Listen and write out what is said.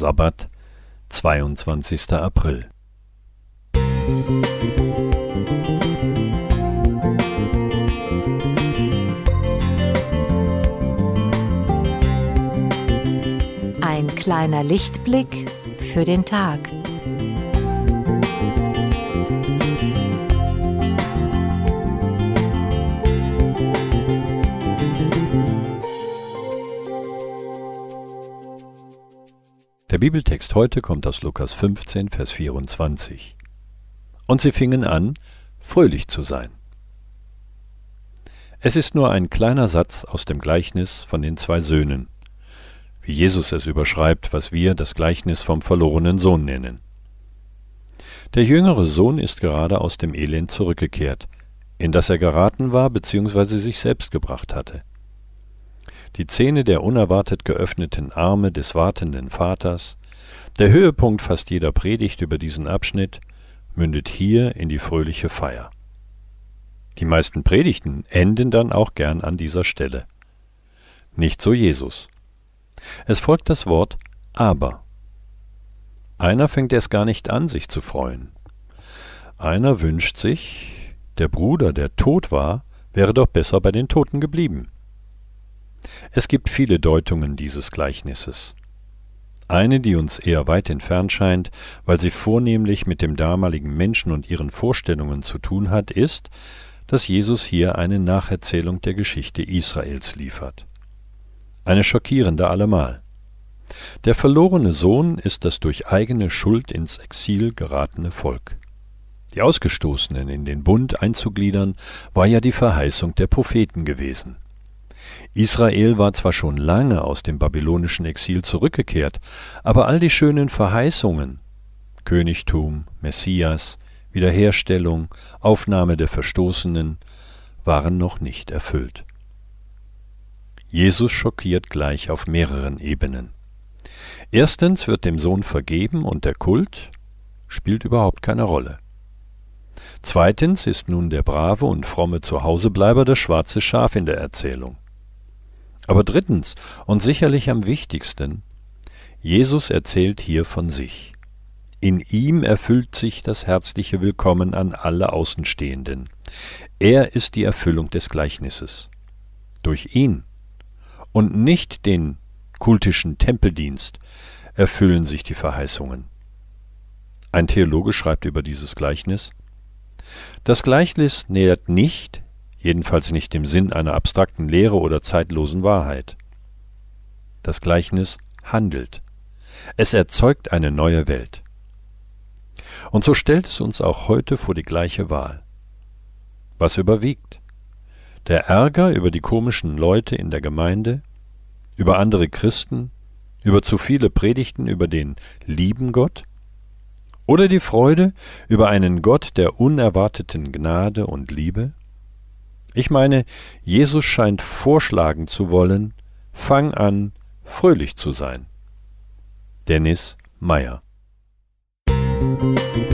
Sabbat, 22. April. Ein kleiner Lichtblick für den Tag. Der Bibeltext heute kommt aus Lukas 15, Vers 24. Und sie fingen an, fröhlich zu sein. Es ist nur ein kleiner Satz aus dem Gleichnis von den zwei Söhnen, wie Jesus es überschreibt, was wir das Gleichnis vom verlorenen Sohn nennen. Der jüngere Sohn ist gerade aus dem Elend zurückgekehrt, in das er geraten war bzw. sich selbst gebracht hatte. Die Zähne der unerwartet geöffneten Arme des wartenden Vaters, der Höhepunkt fast jeder Predigt über diesen Abschnitt, mündet hier in die fröhliche Feier. Die meisten Predigten enden dann auch gern an dieser Stelle. Nicht so Jesus. Es folgt das Wort aber. Einer fängt erst gar nicht an, sich zu freuen. Einer wünscht sich, der Bruder, der tot war, wäre doch besser bei den Toten geblieben. Es gibt viele Deutungen dieses Gleichnisses. Eine, die uns eher weit entfernt scheint, weil sie vornehmlich mit dem damaligen Menschen und ihren Vorstellungen zu tun hat, ist, dass Jesus hier eine Nacherzählung der Geschichte Israels liefert. Eine schockierende allemal. Der verlorene Sohn ist das durch eigene Schuld ins Exil geratene Volk. Die Ausgestoßenen in den Bund einzugliedern, war ja die Verheißung der Propheten gewesen. Israel war zwar schon lange aus dem babylonischen Exil zurückgekehrt, aber all die schönen Verheißungen Königtum, Messias, Wiederherstellung, Aufnahme der Verstoßenen waren noch nicht erfüllt. Jesus schockiert gleich auf mehreren Ebenen. Erstens wird dem Sohn vergeben und der Kult spielt überhaupt keine Rolle. Zweitens ist nun der brave und fromme Zuhausebleiber das schwarze Schaf in der Erzählung. Aber drittens und sicherlich am wichtigsten, Jesus erzählt hier von sich. In ihm erfüllt sich das herzliche Willkommen an alle Außenstehenden. Er ist die Erfüllung des Gleichnisses. Durch ihn und nicht den kultischen Tempeldienst erfüllen sich die Verheißungen. Ein Theologe schreibt über dieses Gleichnis Das Gleichnis nähert nicht jedenfalls nicht im Sinn einer abstrakten Lehre oder zeitlosen Wahrheit. Das Gleichnis handelt. Es erzeugt eine neue Welt. Und so stellt es uns auch heute vor die gleiche Wahl. Was überwiegt? Der Ärger über die komischen Leute in der Gemeinde, über andere Christen, über zu viele Predigten über den lieben Gott? Oder die Freude über einen Gott der unerwarteten Gnade und Liebe? Ich meine, Jesus scheint vorschlagen zu wollen, fang an, fröhlich zu sein. Dennis Meyer Musik